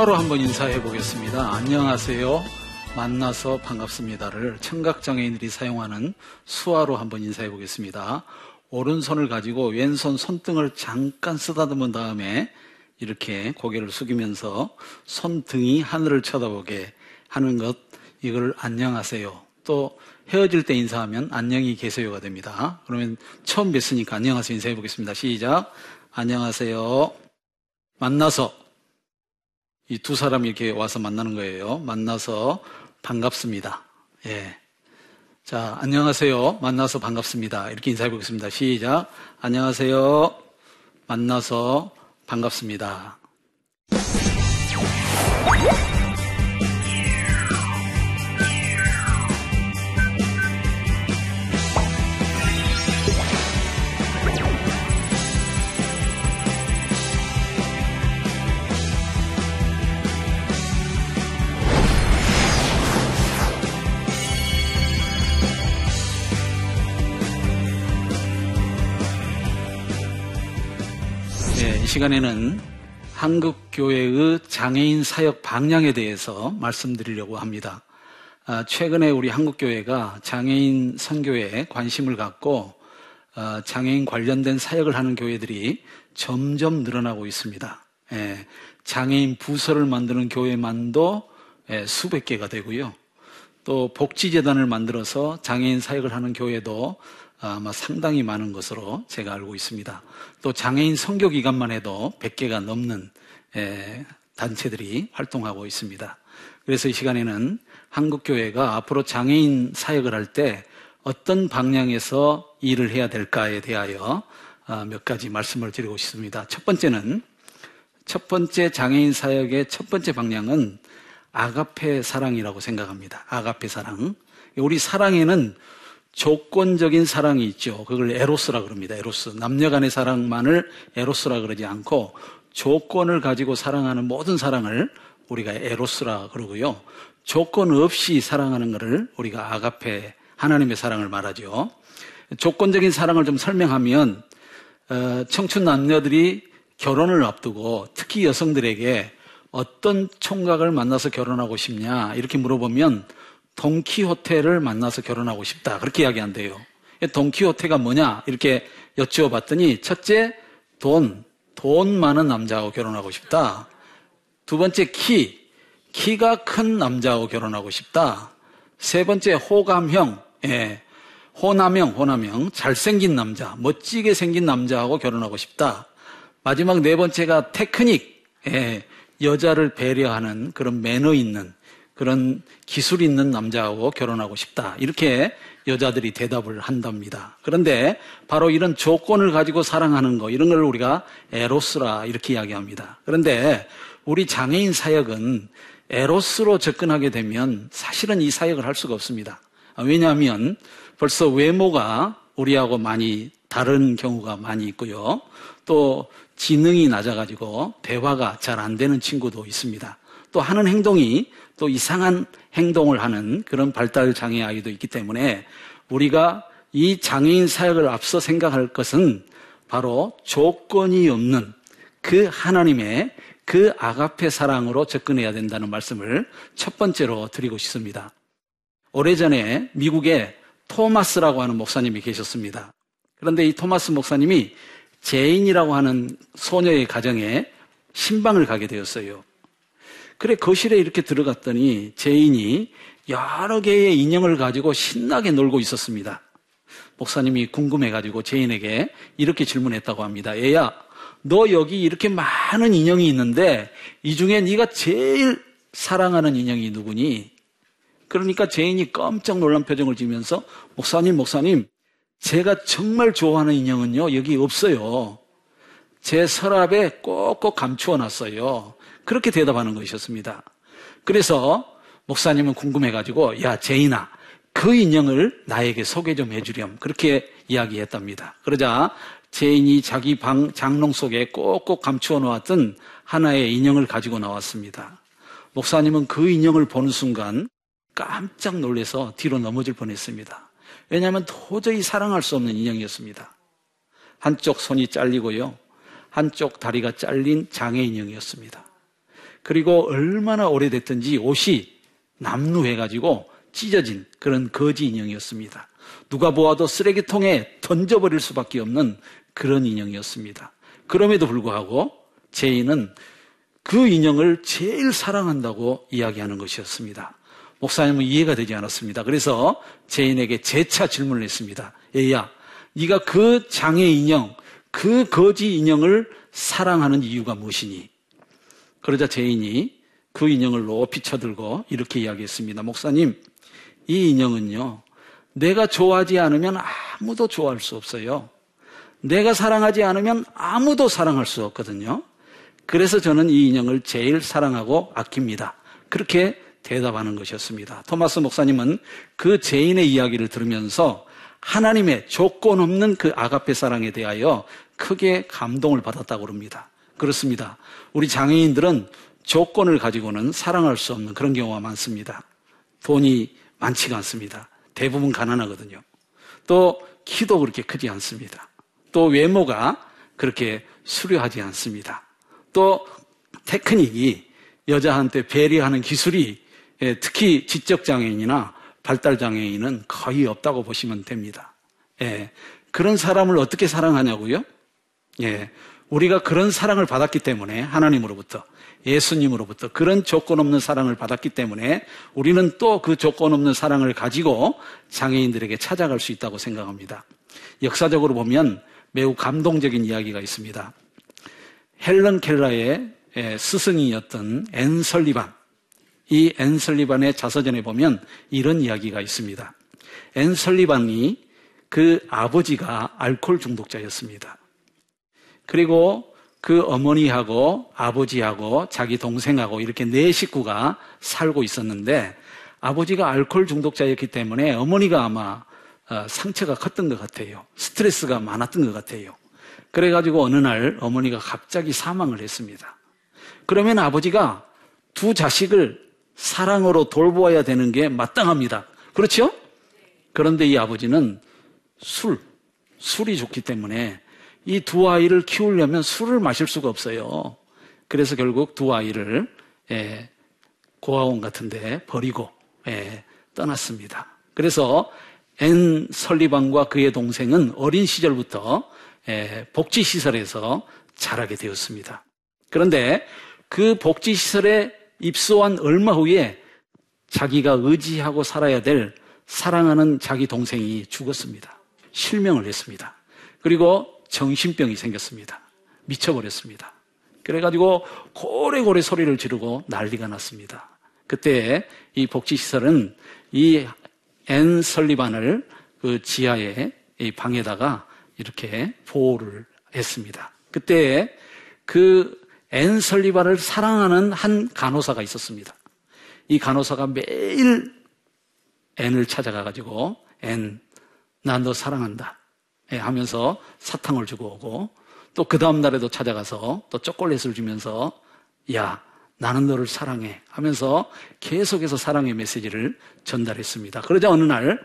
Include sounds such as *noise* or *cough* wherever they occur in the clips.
수화로 한번 인사해 보겠습니다. 안녕하세요. 만나서 반갑습니다를 청각장애인들이 사용하는 수화로 한번 인사해 보겠습니다. 오른손을 가지고 왼손 손등을 잠깐 쓰다듬은 다음에 이렇게 고개를 숙이면서 손등이 하늘을 쳐다보게 하는 것, 이걸 안녕하세요. 또 헤어질 때 인사하면 안녕히 계세요가 됩니다. 그러면 처음 뵀으니까 안녕하세요 인사해 보겠습니다. 시작. 안녕하세요. 만나서 이 두 사람이 이렇게 와서 만나는 거예요. 만나서 반갑습니다. 예. 자, 안녕하세요. 만나서 반갑습니다. 이렇게 인사해 보겠습니다. 시작. 안녕하세요. 만나서 반갑습니다. 시간에는 한국교회의 장애인 사역 방향에 대해서 말씀드리려고 합니다. 아, 최근에 우리 한국교회가 장애인 선교에 관심을 갖고 아, 장애인 관련된 사역을 하는 교회들이 점점 늘어나고 있습니다. 예, 장애인 부서를 만드는 교회만도 예, 수백 개가 되고요. 또 복지재단을 만들어서 장애인 사역을 하는 교회도 아마 상당히 많은 것으로 제가 알고 있습니다. 또 장애인 선교기관만 해도 100개가 넘는 단체들이 활동하고 있습니다. 그래서 이 시간에는 한국교회가 앞으로 장애인 사역을 할 때 어떤 방향에서 일을 해야 될까에 대하여 아, 몇 가지 말씀을 드리고 싶습니다. 첫 번째는 첫 번째 장애인 사역의 첫 번째 방향은 아가페 사랑이라고 생각합니다. 아가페 사랑. 우리 사랑에는 조건적인 사랑이 있죠. 그걸 에로스라 그럽니다. 에로스. 남녀 간의 사랑만을 에로스라 그러지 않고 조건을 가지고 사랑하는 모든 사랑을 우리가 에로스라 그러고요. 조건 없이 사랑하는 것을 우리가 아가페 하나님의 사랑을 말하죠. 조건적인 사랑을 좀 설명하면 어, 청춘 남녀들이 결혼을 앞두고 특히 여성들에게 어떤 총각을 만나서 결혼하고 싶냐 이렇게 물어보면 동키호테를 만나서 결혼하고 싶다. 그렇게 이야기한대요. 동키호테가 뭐냐? 이렇게 여쭈어봤더니 첫째, 돈. 돈 많은 남자하고 결혼하고 싶다. 두 번째, 키. 키가 큰 남자하고 결혼하고 싶다. 세 번째, 호감형. 예. 호남형, 호남형. 잘생긴 남자. 멋지게 생긴 남자하고 결혼하고 싶다. 마지막 네 번째가 테크닉. 예. 여자를 배려하는 그런 매너 있는 그런 기술 있는 남자하고 결혼하고 싶다. 이렇게 여자들이 대답을 한답니다. 그런데 바로 이런 조건을 가지고 사랑하는 거, 이런 걸 우리가 에로스라 이렇게 이야기합니다. 그런데 우리 장애인 사역은 에로스로 접근하게 되면 사실은 이 사역을 할 수가 없습니다. 왜냐하면 벌써 외모가 우리하고 많이 다른 경우가 많이 있고요. 또 지능이 낮아가지고 대화가 잘 안 되는 친구도 있습니다. 또 하는 행동이 또 이상한 행동을 하는 그런 발달 장애 아이도 있기 때문에 우리가 이 장애인 사역을 앞서 생각할 것은 바로 조건이 없는 그 하나님의 그 아가페 사랑으로 접근해야 된다는 말씀을 첫 번째로 드리고 싶습니다. 오래전에 미국에 토마스라고 하는 목사님이 계셨습니다. 그런데 이 토마스 목사님이 제인이라고 하는 소녀의 가정에 심방을 가게 되었어요. 그래 거실에 이렇게 들어갔더니 제인이 여러 개의 인형을 가지고 신나게 놀고 있었습니다. 목사님이 궁금해가지고 제인에게 이렇게 질문했다고 합니다. 얘야, 너 여기 이렇게 많은 인형이 있는데 이 중에 네가 제일 사랑하는 인형이 누구니? 그러니까 제인이 깜짝 놀란 표정을 지면서 목사님, 목사님, 제가 정말 좋아하는 인형은요 여기 없어요. 제 서랍에 꼭꼭 감추어 놨어요. 그렇게 대답하는 것이었습니다. 그래서 목사님은 궁금해가지고 야 제인아 그 인형을 나에게 소개 좀 해주렴 그렇게 이야기했답니다. 그러자 제인이 자기 방 장롱 속에 꼭꼭 감추어 놓았던 하나의 인형을 가지고 나왔습니다. 목사님은 그 인형을 보는 순간 깜짝 놀래서 뒤로 넘어질 뻔했습니다. 왜냐하면 도저히 사랑할 수 없는 인형이었습니다. 한쪽 손이 잘리고요. 한쪽 다리가 잘린 장애 인형이었습니다. 그리고 얼마나 오래됐든지 옷이 남루해가지고 찢어진 그런 거지 인형이었습니다. 누가 보아도 쓰레기통에 던져버릴 수밖에 없는 그런 인형이었습니다. 그럼에도 불구하고 제인은 그 인형을 제일 사랑한다고 이야기하는 것이었습니다. 목사님은 이해가 되지 않았습니다. 그래서 제인에게 재차 질문을 했습니다. 얘야, 네가 그 장애 인형, 그 거지 인형을 사랑하는 이유가 무엇이니? 그러자 제인이 그 인형을 높이 쳐들고 이렇게 이야기했습니다. 목사님, 이 인형은요, 내가 좋아하지 않으면 아무도 좋아할 수 없어요. 내가 사랑하지 않으면 아무도 사랑할 수 없거든요. 그래서 저는 이 인형을 제일 사랑하고 아낍니다. 그렇게 대답하는 것이었습니다. 토마스 목사님은 그 죄인의 이야기를 들으면서 하나님의 조건 없는 그 아가페 사랑에 대하여 크게 감동을 받았다고 합니다. 그렇습니다. 우리 장애인들은 조건을 가지고는 사랑할 수 없는 그런 경우가 많습니다. 돈이 많지가 않습니다. 대부분 가난하거든요. 또 키도 그렇게 크지 않습니다. 또 외모가 그렇게 수려하지 않습니다. 또 테크닉이 여자한테 배려하는 기술이 예, 특히 지적 장애인이나 발달 장애인은 거의 없다고 보시면 됩니다. 예, 그런 사람을 어떻게 사랑하냐고요? 예, 우리가 그런 사랑을 받았기 때문에 하나님으로부터 예수님으로부터 그런 조건 없는 사랑을 받았기 때문에 우리는 또 그 조건 없는 사랑을 가지고 장애인들에게 찾아갈 수 있다고 생각합니다. 역사적으로 보면 매우 감동적인 이야기가 있습니다. 헬런 켈라의 스승이었던 앤 설리반. 이 앤 설리반의 자서전에 보면 이런 이야기가 있습니다. 앤 설리반이 그 아버지가 알코올 중독자였습니다. 그리고 그 어머니하고 아버지하고 자기 동생하고 이렇게 네 식구가 살고 있었는데 아버지가 알코올 중독자였기 때문에 어머니가 아마 어, 상처가 컸던 것 같아요. 스트레스가 많았던 것 같아요. 그래가지고 어느 날 어머니가 갑자기 사망을 했습니다. 그러면 아버지가 두 자식을 사랑으로 돌보아야 되는 게 마땅합니다. 그렇죠? 그런데 이 아버지는 술, 술이 좋기 때문에 이 두 아이를 키우려면 술을 마실 수가 없어요. 그래서 결국 두 아이를 예, 고아원 같은데 버리고 예, 떠났습니다. 그래서 앤 설리반과 그의 동생은 어린 시절부터 예, 복지 시설에서 자라게 되었습니다. 그런데 그 복지 시설에 입소한 얼마 후에 자기가 의지하고 살아야 될 사랑하는 자기 동생이 죽었습니다. 실명을 했습니다. 그리고 정신병이 생겼습니다. 미쳐버렸습니다. 그래가지고 고래고래 소리를 지르고 난리가 났습니다. 그때 이 복지시설은 이 앤 설리반을 그 지하에 이 방에다가 이렇게 보호를 했습니다. 그때 그 앤 설리반을 사랑하는 한 간호사가 있었습니다. 이 간호사가 매일 앤을 찾아가가지고 앤, 난너 사랑한다. 예, 하면서 사탕을 주고 오고 또 그 다음 날에도 찾아가서 또 초콜릿을 주면서 야, 나는 너를 사랑해 하면서 계속해서 사랑의 메시지를 전달했습니다. 그러자 어느 날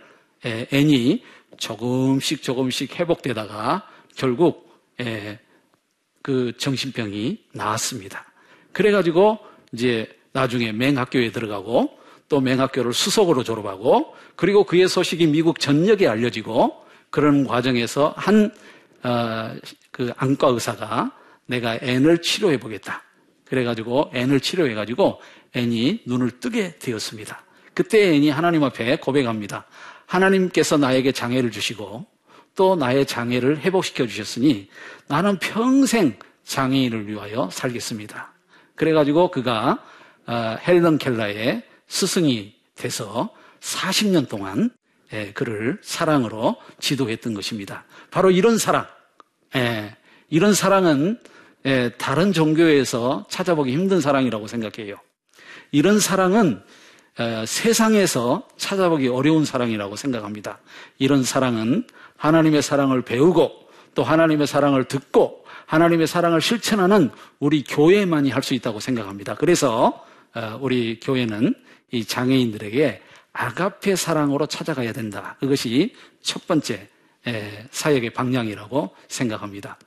예, 앤이 조금씩 조금씩 회복되다가 결국 예, 그 정신병이 나왔습니다. 그래가지고 이제 나중에 맹학교에 들어가고 또 맹학교를 수석으로 졸업하고 그리고 그의 소식이 미국 전역에 알려지고 그런 과정에서 한그 어, 안과 의사가 내가 앤을 치료해 보겠다. 그래가지고 앤을 치료해가지고 앤이 눈을 뜨게 되었습니다. 그때 앤이 하나님 앞에 고백합니다. 하나님께서 나에게 장애를 주시고 또 나의 장애를 회복시켜 주셨으니 나는 평생 장애인을 위하여 살겠습니다. 그래가지고 그가 어, 헬런 켈라의 스승이 돼서 40년 동안 예, 그를 사랑으로 지도했던 것입니다. 바로 이런 사랑, 예, 이런 사랑은 예, 다른 종교에서 찾아보기 힘든 사랑이라고 생각해요. 이런 사랑은 세상에서 찾아보기 어려운 사랑이라고 생각합니다. 이런 사랑은 하나님의 사랑을 배우고 또 하나님의 사랑을 듣고 하나님의 사랑을 실천하는 우리 교회만이 할 수 있다고 생각합니다. 그래서 어, 우리 교회는 이 장애인들에게 아가페 사랑으로 찾아가야 된다. 그것이 첫 번째 사역의 방향이라고 생각합니다.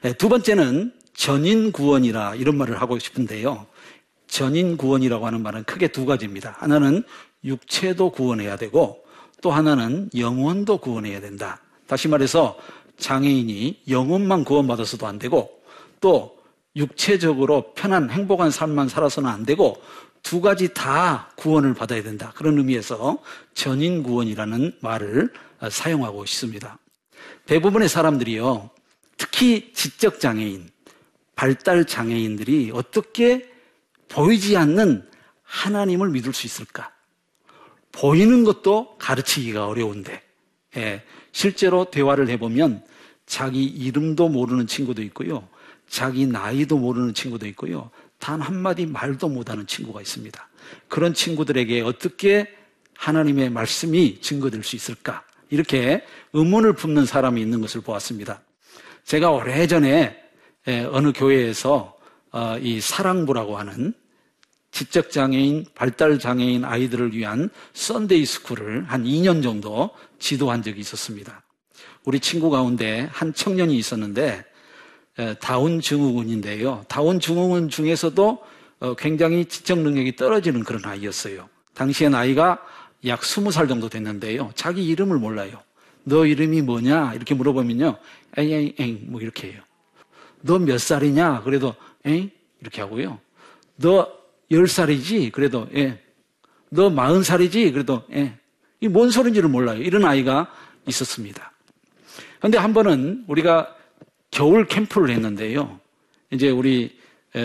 네, 두 번째는 전인 구원이라 이런 말을 하고 싶은데요. 전인 구원이라고 하는 말은 크게 두 가지입니다. 하나는 육체도 구원해야 되고 또 하나는 영혼도 구원해야 된다. 다시 말해서 장애인이 영혼만 구원받아서도 안 되고 또 육체적으로 편한 행복한 삶만 살아서는 안 되고 두 가지 다 구원을 받아야 된다. 그런 의미에서 전인 구원이라는 말을 사용하고 있습니다. 대부분의 사람들이요. 특히 지적 장애인, 발달 장애인들이 어떻게 보이지 않는 하나님을 믿을 수 있을까? 보이는 것도 가르치기가 어려운데, 예, 실제로 대화를 해보면 자기 이름도 모르는 친구도 있고요. 자기 나이도 모르는 친구도 있고요. 단 한마디 말도 못하는 친구가 있습니다. 그런 친구들에게 어떻게 하나님의 말씀이 증거될 수 있을까? 이렇게 의문을 품는 사람이 있는 것을 보았습니다. 제가 오래전에 어느 교회에서 어, 이 사랑부라고 하는 지적장애인, 발달장애인 아이들을 위한 Sunday school을 한 2년 정도 지도한 적이 있었습니다. 우리 친구 가운데 한 청년이 있었는데 다운 증후군인데요. 다운 증후군 중에서도 어, 굉장히 지적 능력이 떨어지는 그런 아이였어요. 당시에 나이가 약 20살 정도 됐는데요. 자기 이름을 몰라요. 너 이름이 뭐냐? 이렇게 물어보면요. 엥엥엥 뭐 이렇게 해요. 너 몇 살이냐? 그래도 엥 이렇게 하고요. 너 10살이지? 그래도 예. 너 40살이지? 그래도 예. 이뭔 소린지를 몰라요. 이런 아이가 있었습니다. 그런데 한 번은 우리가 겨울 캠프를 했는데요. 이제 우리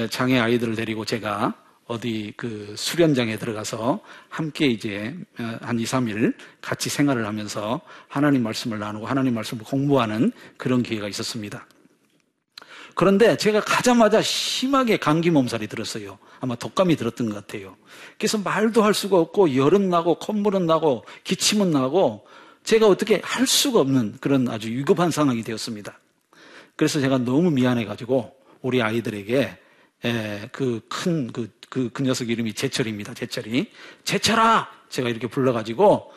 장애 아이들을 데리고 제가 어디 그 수련장에 들어가서 함께 이제 어, 한 2, 3일 같이 생활을 하면서 하나님 말씀을 나누고 하나님 말씀을 공부하는 그런 기회가 있었습니다. 그런데 제가 가자마자 심하게 감기 몸살이 들었어요. 아마 독감이 들었던 것 같아요. 그래서 말도 할 수가 없고 열은 나고 콧물은 나고 기침은 나고 제가 어떻게 할 수가 없는 그런 아주 위급한 상황이 되었습니다. 그래서 제가 너무 미안해가지고 우리 아이들에게 그큰 그, 그, 그 녀석 이름이 제철입니다. 제철이. 제철아! 제가 이렇게 불러가지고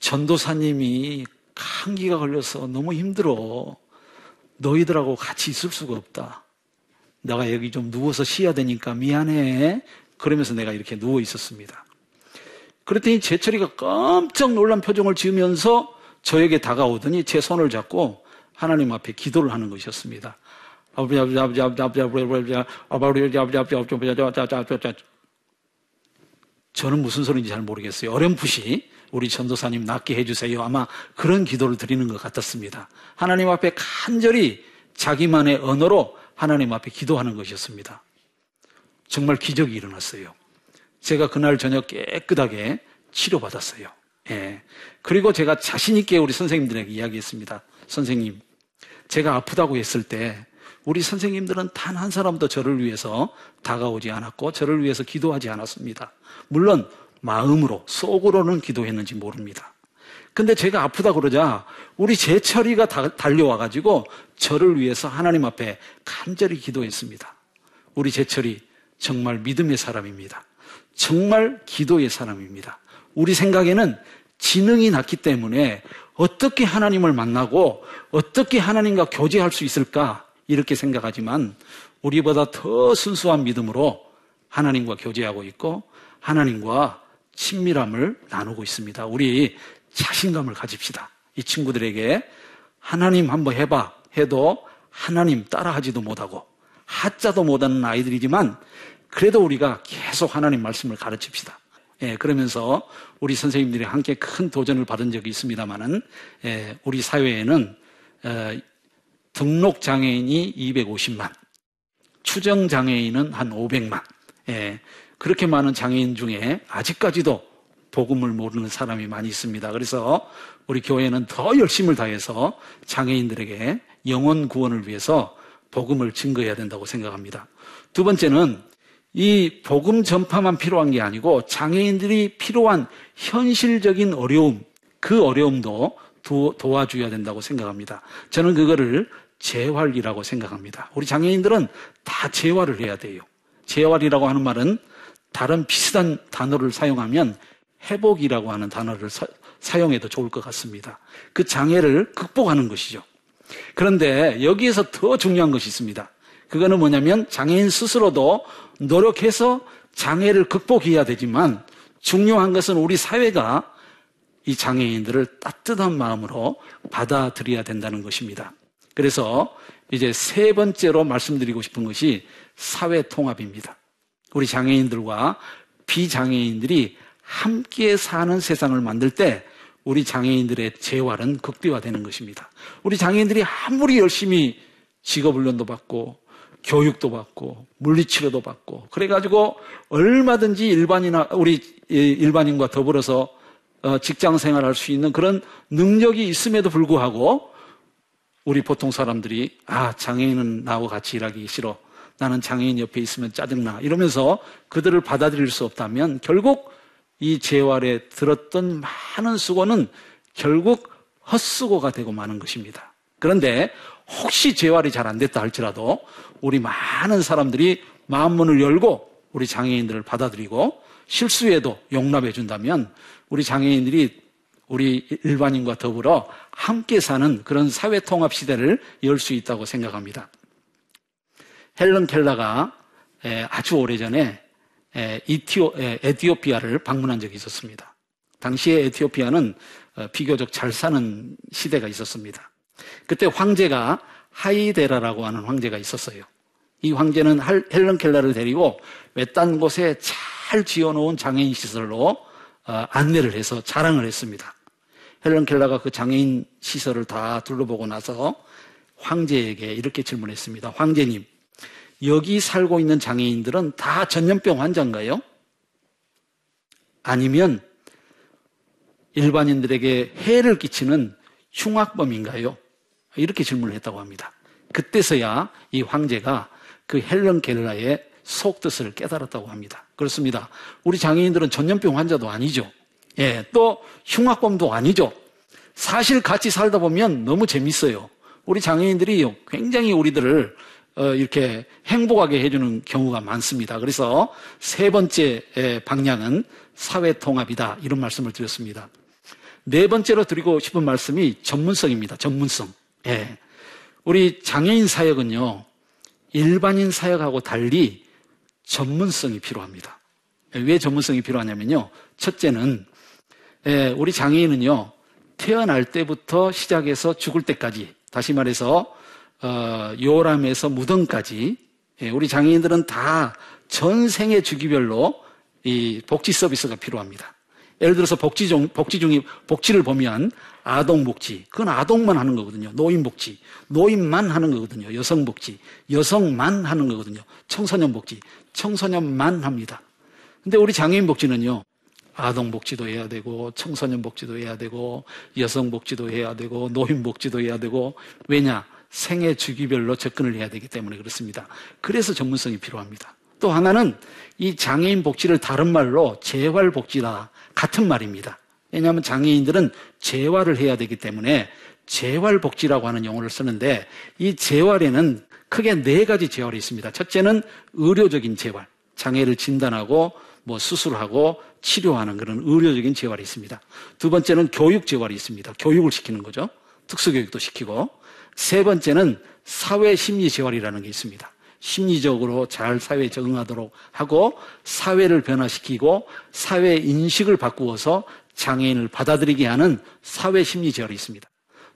전도사님이 감기가 걸려서 너무 힘들어. 너희들하고 같이 있을 수가 없다. 내가 여기 좀 누워서 쉬어야 되니까 미안해. 그러면서 내가 이렇게 누워 있었습니다. 그랬더니 제철이가 깜짝 놀란 표정을 지으면서 저에게 다가오더니 제 손을 잡고 하나님 앞에 기도를 하는 것이었습니다. 저는 무슨 소리인지 잘 모르겠어요. 어렴풋이 우리 전도사님 낫게 해주세요. 아마 그런 기도를 드리는 것 같았습니다. 하나님 앞에 간절히 자기만의 언어로 하나님 앞에 기도하는 것이었습니다. 정말 기적이 일어났어요. 제가 그날 저녁 깨끗하게 치료받았어요. 예. 그리고 제가 자신있게 우리 선생님들에게 이야기했습니다. 선생님, 제가 아프다고 했을 때 우리 선생님들은 단 한 사람도 저를 위해서 다가오지 않았고 저를 위해서 기도하지 않았습니다. 물론 마음으로 속으로는 기도했는지 모릅니다. 근데 제가 아프다 그러자 우리 제철이가 달려와 가지고 저를 위해서 하나님 앞에 간절히 기도했습니다. 우리 제철이 정말 믿음의 사람입니다. 정말 기도의 사람입니다. 우리 생각에는 지능이 낮기 때문에 어떻게 하나님을 만나고 어떻게 하나님과 교제할 수 있을까 이렇게 생각하지만 우리보다 더 순수한 믿음으로 하나님과 교제하고 있고 하나님과 친밀함을 나누고 있습니다. 우리 자신감을 가집시다. 이 친구들에게 하나님 한번 해봐 해도 하나님 따라하지도 못하고 하자도 못하는 아이들이지만 그래도 우리가 계속 하나님 말씀을 가르칩시다. 예, 그러면서 우리 선생님들이 함께 큰 도전을 받은 적이 있습니다만은 예, 우리 사회에는 어, 등록 장애인이 250만, 추정 장애인은 한 500만. 예, 그렇게 많은 장애인 중에 아직까지도 복음을 모르는 사람이 많이 있습니다. 그래서 우리 교회는 더 열심을 다해서 장애인들에게 영혼 구원을 위해서 복음을 증거해야 된다고 생각합니다. 두 번째는 이 복음 전파만 필요한 게 아니고 장애인들이 필요한 현실적인 어려움, 그 어려움도 도, 도 와줘야 된다고 생각합니다. 저는 그거를 재활이라고 생각합니다. 우리 장애인들은 다 재활을 해야 돼요. 재활이라고 하는 말은 다른 비슷한 단어를 사용하면 회복이라고 하는 단어를 사, 용해도 좋을 것 같습니다. 그 장애를 극복하는 것이죠. 그런데 여기에서 더 중요한 것이 있습니다. 그거는 뭐냐면 장애인 스스로도 노력해서 장애를 극복해야 되지만 중요한 것은 우리 사회가 이 장애인들을 따뜻한 마음으로 받아들여야 된다는 것입니다. 그래서 이제 세 번째로 말씀드리고 싶은 것이 사회 통합입니다. 우리 장애인들과 비장애인들이 함께 사는 세상을 만들 때 우리 장애인들의 재활은 극대화되는 것입니다. 우리 장애인들이 아무리 열심히 직업훈련도 받고 교육도 받고 물리치료도 받고. 그래가지고 얼마든지 일반이나 우리 일반인과 더불어서 어, 직장 생활할 수 있는 그런 능력이 있음에도 불구하고 우리 보통 사람들이 아 장애인은 나하고 같이 일하기 싫어. 나는 장애인 옆에 있으면 짜증나. 이러면서 그들을 받아들일 수 없다면 결국 이 재활에 들었던 많은 수고는 결국 헛수고가 되고 마는 것입니다. 그런데 혹시 재활이 잘 안 됐다 할지라도 우리 많은 사람들이 마음문을 열고 우리 장애인들을 받아들이고 실수에도 용납해 준다면 우리 장애인들이 우리 일반인과 더불어 함께 사는 그런 사회 통합 시대를 열 수 있다고 생각합니다. 헬런 켈라가 아주 오래전에 에티오피아를 방문한 적이 있었습니다. 당시에 에티오피아는 어, 비교적 잘 사는 시대가 있었습니다. 그때 황제가 하이데라라고 하는 황제가 있었어요. 이 황제는 헬런 켈라를 데리고 외딴 곳에 잘 지어놓은 장애인 시설로 어, 안내를 해서 자랑을 했습니다. 헬런 켈라가 그 장애인 시설을 다 둘러보고 나서 황제에게 이렇게 질문했습니다. 황제님, 여기 살고 있는 장애인들은 다 전염병 환자인가요? 아니면 일반인들에게 해를 끼치는 흉악범인가요? 이렇게 질문을 했다고 합니다. 그때서야 이 황제가 그 헬런 겔라의 속뜻을 깨달았다고 합니다. 그렇습니다. 우리 장애인들은 전염병 환자도 아니죠. 예, 또 흉악범도 아니죠. 사실 같이 살다 보면 너무 재밌어요. 우리 장애인들이 굉장히 우리들을 어, 이렇게 행복하게 해주는 경우가 많습니다. 그래서 세 번째 방향은 사회 통합이다. 이런 말씀을 드렸습니다. 네 번째로 드리고 싶은 말씀이 전문성입니다. 전문성. 예. 우리 장애인 사역은요, 일반인 사역하고 달리 전문성이 필요합니다. 왜 전문성이 필요하냐면요. 첫째는, 예, 우리 장애인은요, 태어날 때부터 시작해서 죽을 때까지, 다시 말해서 어, 요람에서 무덤까지 예, 우리 장애인들은 다 전생의 주기별로 이 복지 서비스가 필요합니다. 예를 들어서 복지 중, 복지 중에 복지를 보면 아동 복지, 그건 아동만 하는 거거든요. 노인 복지, 노인만 하는 거거든요. 여성 복지, 여성만 하는 거거든요. 청소년 복지, 청소년만 합니다. 근데 우리 장애인 복지는요. 아동 복지도 해야 되고 청소년 복지도 해야 되고 여성 복지도 해야 되고 노인 복지도 해야 되고 왜냐? 생애 주기별로 접근을 해야 되기 때문에 그렇습니다. 그래서 전문성이 필요합니다. 또 하나는 이 장애인 복지를 다른 말로 재활 복지다 같은 말입니다. 왜냐하면 장애인들은 재활을 해야 되기 때문에 재활 복지라고 하는 용어를 쓰는데 이 재활에는 크게 네 가지 재활이 있습니다. 첫째는 의료적인 재활. 장애를 진단하고 뭐 수술하고 치료하는 그런 의료적인 재활이 있습니다. 두 번째는 교육 재활이 있습니다. 교육을 시키는 거죠. 특수교육도 시키고. 세 번째는 사회 심리 재활이라는 게 있습니다. 심리적으로 잘 사회에 적응하도록 하고 사회를 변화시키고 사회 인식을 바꾸어서 장애인을 받아들이게 하는 사회 심리 재활이 있습니다.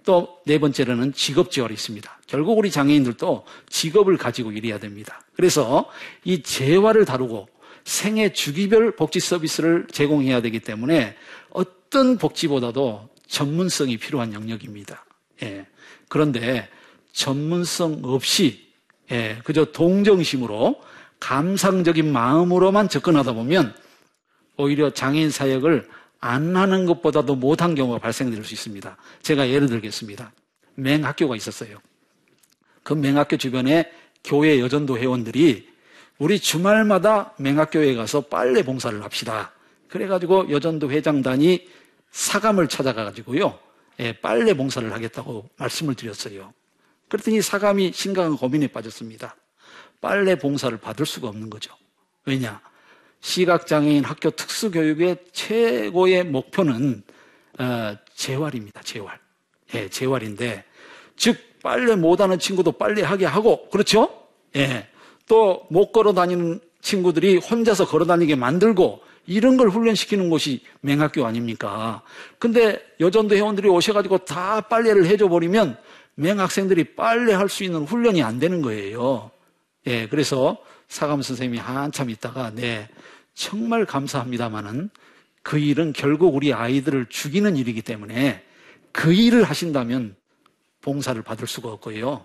또 네 번째로는 직업 재활이 있습니다. 결국 우리 장애인들도 직업을 가지고 일해야 됩니다. 그래서 이 재활을 다루고 생애 주기별 복지 서비스를 제공해야 되기 때문에 어떤 복지보다도 전문성이 필요한 영역입니다. 예. 그런데 전문성 없이 예, 그저 동정심으로 감상적인 마음으로만 접근하다 보면 오히려 장애인 사역을 안 하는 것보다도 못한 경우가 발생될 수 있습니다. 제가 예를 들겠습니다. 맹학교가 있었어요. 그 맹학교 주변에 교회 여전도 회원들이 우리 주말마다 맹학교에 가서 빨래 봉사를 합시다. 그래가지고 여전도 회장단이 사감을 찾아가가지고요. 예, 빨래 봉사를 하겠다고 말씀을 드렸어요. 그랬더니 사감이 심각한 고민에 빠졌습니다. 빨래 봉사를 받을 수가 없는 거죠. 왜냐? 시각장애인 학교 특수교육의 최고의 목표는 어, 재활입니다. 재활. 예, 재활인데 즉 빨래 못하는 친구도 빨래 하게 하고 그렇죠? 예. 또 못 걸어 다니는 친구들이 혼자서 걸어 다니게 만들고 이런 걸 훈련시키는 곳이 맹학교 아닙니까? 근데 여전도 회원들이 오셔가지고 다 빨래를 해줘 버리면 맹학생들이 빨래 할 수 있는 훈련이 안 되는 거예요. 예, 그래서 사감 선생님이 한참 있다가 네 정말 감사합니다마는 그 일은 결국 우리 아이들을 죽이는 일이기 때문에 그 일을 하신다면 봉사를 받을 수가 없고요.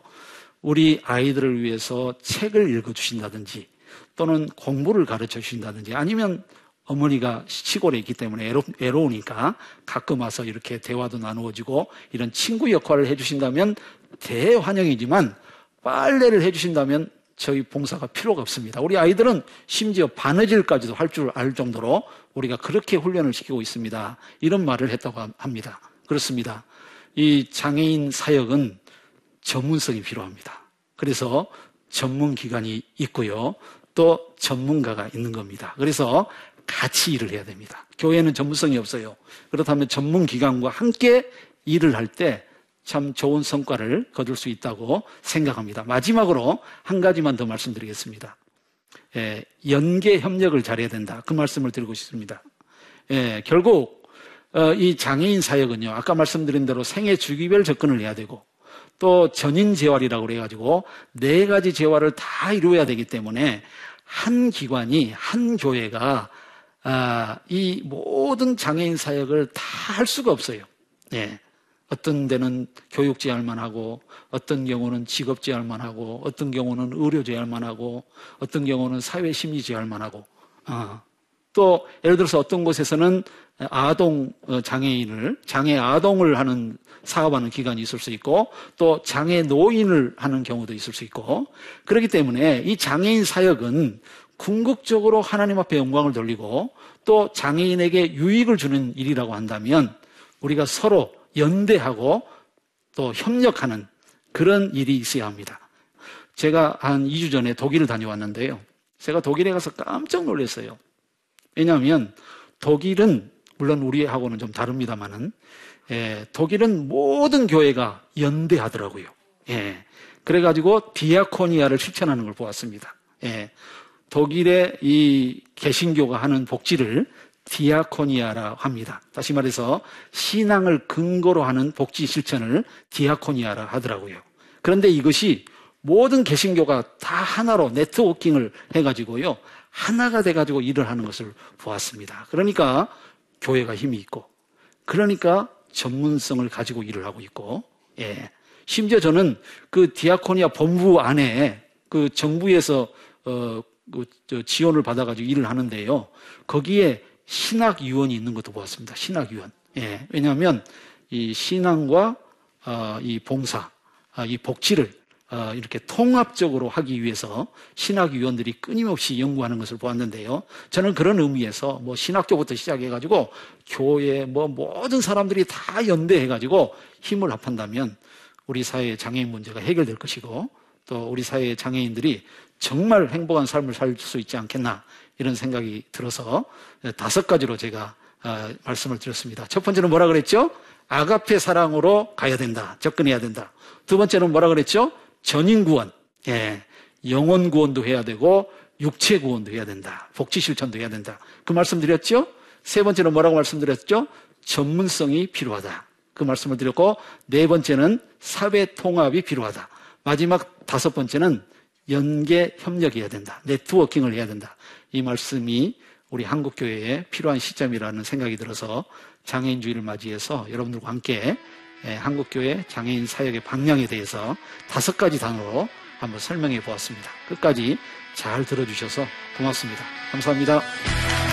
우리 아이들을 위해서 책을 읽어주신다든지 또는 공부를 가르쳐 주신다든지 아니면 어머니가 시골에 있기 때문에 외로, 우니까 가끔 와서 이렇게 대화도 나누어지고 이런 친구 역할을 해주신다면 대환영이지만 빨래를 해주신다면 저희 봉사가 필요가 없습니다. 우리 아이들은 심지어 바느질까지도 할 줄 알 정도로 우리가 그렇게 훈련을 시키고 있습니다. 이런 말을 했다고 합니다. 그렇습니다. 이 장애인 사역은 전문성이 필요합니다. 그래서 전문 기관이 있고요. 또 전문가가 있는 겁니다. 그래서 같이 일을 해야 됩니다. 교회는 전문성이 없어요. 그렇다면 전문 기관과 함께 일을 할 때 참 좋은 성과를 거둘 수 있다고 생각합니다. 마지막으로 한 가지만 더 말씀드리겠습니다. 예, 연계 협력을 잘해야 된다. 그 말씀을 드리고 싶습니다. 예, 결국 어, 이 장애인 사역은요. 아까 말씀드린 대로 생애 주기별 접근을 해야 되고 또 전인 재활이라고 그래가지고 네 가지 재활을 다 이루어야 되기 때문에 한 기관이 한 교회가 아, 이 모든 장애인 사역을 다 할 수가 없어요. 예. 어떤 데는 교육 제할만 하고, 어떤 경우는 직업 제할만 하고, 어떤 경우는 의료 제할만 하고, 어떤 경우는 사회 심리 제할만 하고, 어. 또 예를 들어서 어떤 곳에서는 아동 어, 장애인을 장애 아동을 하는 사업하는 기관이 있을 수 있고 또 장애 노인을 하는 경우도 있을 수 있고 그렇기 때문에 이 장애인 사역은 궁극적으로 하나님 앞에 영광을 돌리고 또 장애인에게 유익을 주는 일이라고 한다면 우리가 서로 연대하고 또 협력하는 그런 일이 있어야 합니다. 제가 한 2주 전에 독일을 다녀왔는데요. 제가 독일에 가서 깜짝 놀랐어요. 왜냐하면 독일은 물론 우리하고는 좀 다릅니다만은 예, 독일은 모든 교회가 연대하더라고요. 예, 그래가지고 디아코니아를 실천하는 걸 보았습니다. 예, 독일의 이 개신교가 하는 복지를 디아코니아라 합니다. 다시 말해서 신앙을 근거로 하는 복지 실천을 디아코니아라 하더라고요. 그런데 이것이 모든 개신교가 다 하나로 네트워킹을 해가지고요. 하나가 돼가지고 일을 하는 것을 보았습니다. 그러니까 교회가 힘이 있고, 그러니까 전문성을 가지고 일을 하고 있고, 예. 심지어 저는 그 디아코니아 본부 안에 그 정부에서 어, 그 지원을 받아가지고 일을 하는데요. 거기에 신학위원이 있는 것도 보았습니다. 신학위원. 예. 왜냐하면 이 신앙과 어, 이 봉사, 어, 이 복지를 어, 이렇게 통합적으로 하기 위해서 신학위원들이 끊임없이 연구하는 것을 보았는데요. 저는 그런 의미에서 뭐 신학교부터 시작해가지고 교회 뭐 모든 사람들이 다 연대해가지고 힘을 합한다면 우리 사회의 장애인 문제가 해결될 것이고 또 우리 사회의 장애인들이 정말 행복한 삶을 살 수 있지 않겠나 이런 생각이 들어서 다섯 가지로 제가 어, 말씀을 드렸습니다. 첫 번째는 뭐라 그랬죠? 아가페 사랑으로 가야 된다. 접근해야 된다. 두 번째는 뭐라 그랬죠? 전인 구원, 예, 영혼 구원도 해야 되고 육체 구원도 해야 된다. 복지 실천도 해야 된다. 그 말씀 드렸죠? 세 번째는 뭐라고 말씀드렸죠? 전문성이 필요하다. 그 말씀을 드렸고 네 번째는 사회 통합이 필요하다. 마지막 다섯 번째는 연계 협력해야 된다. 네트워킹을 해야 된다. 이 말씀이 우리 한국 교회에 필요한 시점이라는 생각이 들어서 장애인주의를 맞이해서 여러분들과 함께 예, 한국교회 장애인 사역의 방향에 대해서 다섯 가지 단어로 한번 설명해 보았습니다. 끝까지 잘 들어주셔서 고맙습니다. 감사합니다.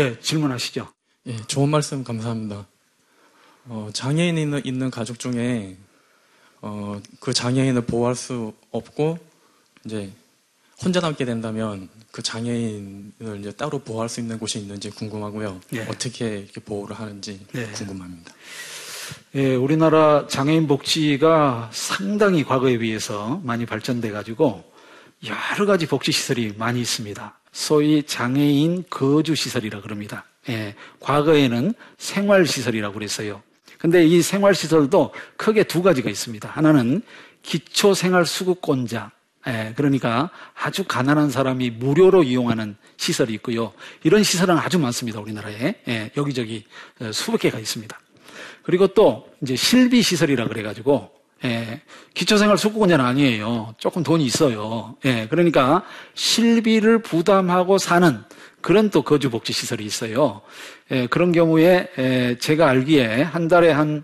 네, 질문하시죠. 예, 좋은 말씀 감사합니다. 어, 장애인이 있는, 있는 가족 중에 어, 그 장애인을 보호할 수 없고 이제 혼자 남게 된다면 그 장애인을 이제 따로 보호할 수 있는 곳이 있는지 궁금하고요. 네. 어떻게 이렇게 보호를 하는지 네. 궁금합니다. 예, 우리나라 장애인 복지가 상당히 과거에 비해서 많이 발전돼 가지고 여러 가지 복지 시설이 많이 있습니다. 소위 장애인 거주 시설이라 그럽니다. 예, 과거에는 생활 시설이라고 그랬어요. 근데 이 생활 시설도 크게 두 가지가 있습니다. 하나는 기초 생활 수급권자 예, 그러니까 아주 가난한 사람이 무료로 이용하는 시설이 있고요. 이런 시설은 아주 많습니다. 우리나라에 예, 여기저기 어, 수백 개가 있습니다. 그리고 또 이제 실비 시설이라 그래가지고 예, 기초생활 수급권자는 아니에요. 조금 돈이 있어요. 예, 그러니까 실비를 부담하고 사는 그런 또 거주복지 시설이 있어요. 예, 그런 경우에 예, 제가 알기에 한 달에 한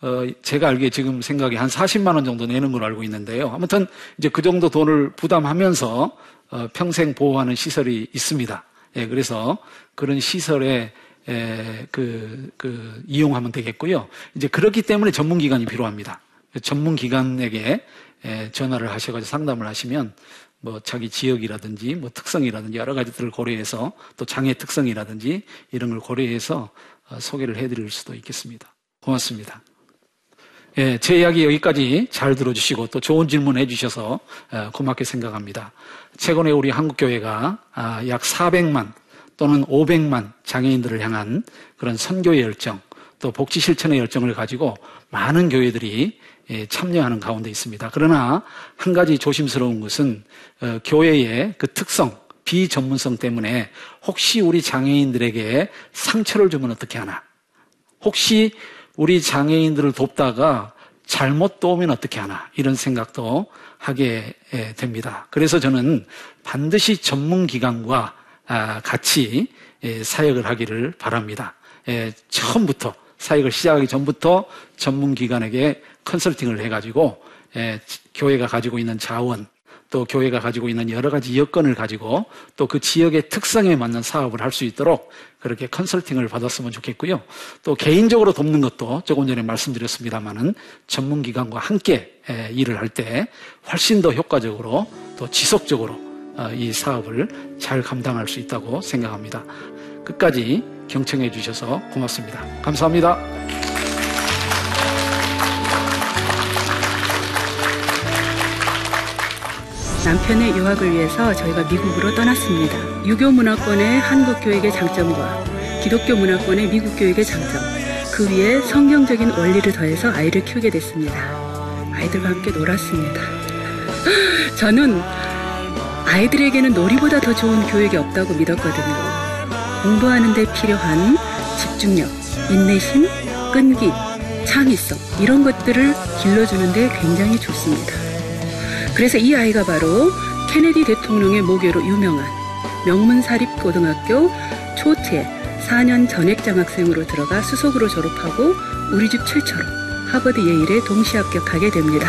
어, 제가 알기에 지금 생각에 한 40만 원 정도 내는 걸로 알고 있는데요. 아무튼 이제 그 정도 돈을 부담하면서 어, 평생 보호하는 시설이 있습니다. 예, 그래서 그런 시설에 에, 그, 그, 이용하면 되겠고요. 이제 그렇기 때문에 전문기관이 필요합니다. 전문 기관에게 에, 전화를 하셔가지고 상담을 하시면 뭐 자기 지역이라든지 뭐 특성이라든지 여러 가지들을 고려해서 또 장애 특성이라든지 이런 걸 고려해서 어, 소개를 해드릴 수도 있겠습니다. 고맙습니다. 예, 제 이야기 여기까지 잘 들어주시고 또 좋은 질문 해주셔서 어, 고맙게 생각합니다. 최근에 우리 한국교회가 아, 약 400만 또는 500만 장애인들을 향한 그런 선교의 열정 또 복지 실천의 열정을 가지고 많은 교회들이 예, 참여하는 가운데 있습니다. 그러나 한 가지 조심스러운 것은 어, 교회의 그 특성, 비전문성 때문에 혹시 우리 장애인들에게 상처를 주면 어떻게 하나? 혹시 우리 장애인들을 돕다가 잘못 도우면 어떻게 하나 이런 생각도 하게 됩니다. 그래서 저는 반드시 전문기관과 아, 같이 사역을 하기를 바랍니다. 처음부터 사역을 시작하기 전부터 전문기관에게 컨설팅을 해가지고 교회가 가지고 있는 자원 또 교회가 가지고 있는 여러 가지 여건을 가지고 또 그 지역의 특성에 맞는 사업을 할 수 있도록 그렇게 컨설팅을 받았으면 좋겠고요. 또 개인적으로 돕는 것도 조금 전에 말씀드렸습니다만은 전문기관과 함께 일을 할 때 훨씬 더 효과적으로 또 지속적으로 어, 이 사업을 잘 감당할 수 있다고 생각합니다. 끝까지 경청해 주셔서 고맙습니다. 감사합니다. 남편의 유학을 위해서 저희가 미국으로 떠났습니다. 유교 문화권의 한국 교육의 장점과 기독교 문화권의 미국 교육의 장점, 그 위에 성경적인 원리를 더해서 아이를 키우게 됐습니다. 아이들과 함께 놀았습니다. *gasps* 저는 아이들에게는 놀이보다 더 좋은 교육이 없다고 믿었거든요. 공부하는 데 필요한 집중력, 인내심, 끈기, 창의성, 이런 것들을 길러주는데 굉장히 좋습니다. 그래서 이 아이가 바로 케네디 대통령의 모교로 유명한 명문사립고등학교 초체 4년 전액 장학생으로 들어가 수석으로 졸업하고 우리 집 최초로 하버드 예일에 동시 합격하게 됩니다.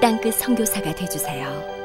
땅끝 선교사가 되주세요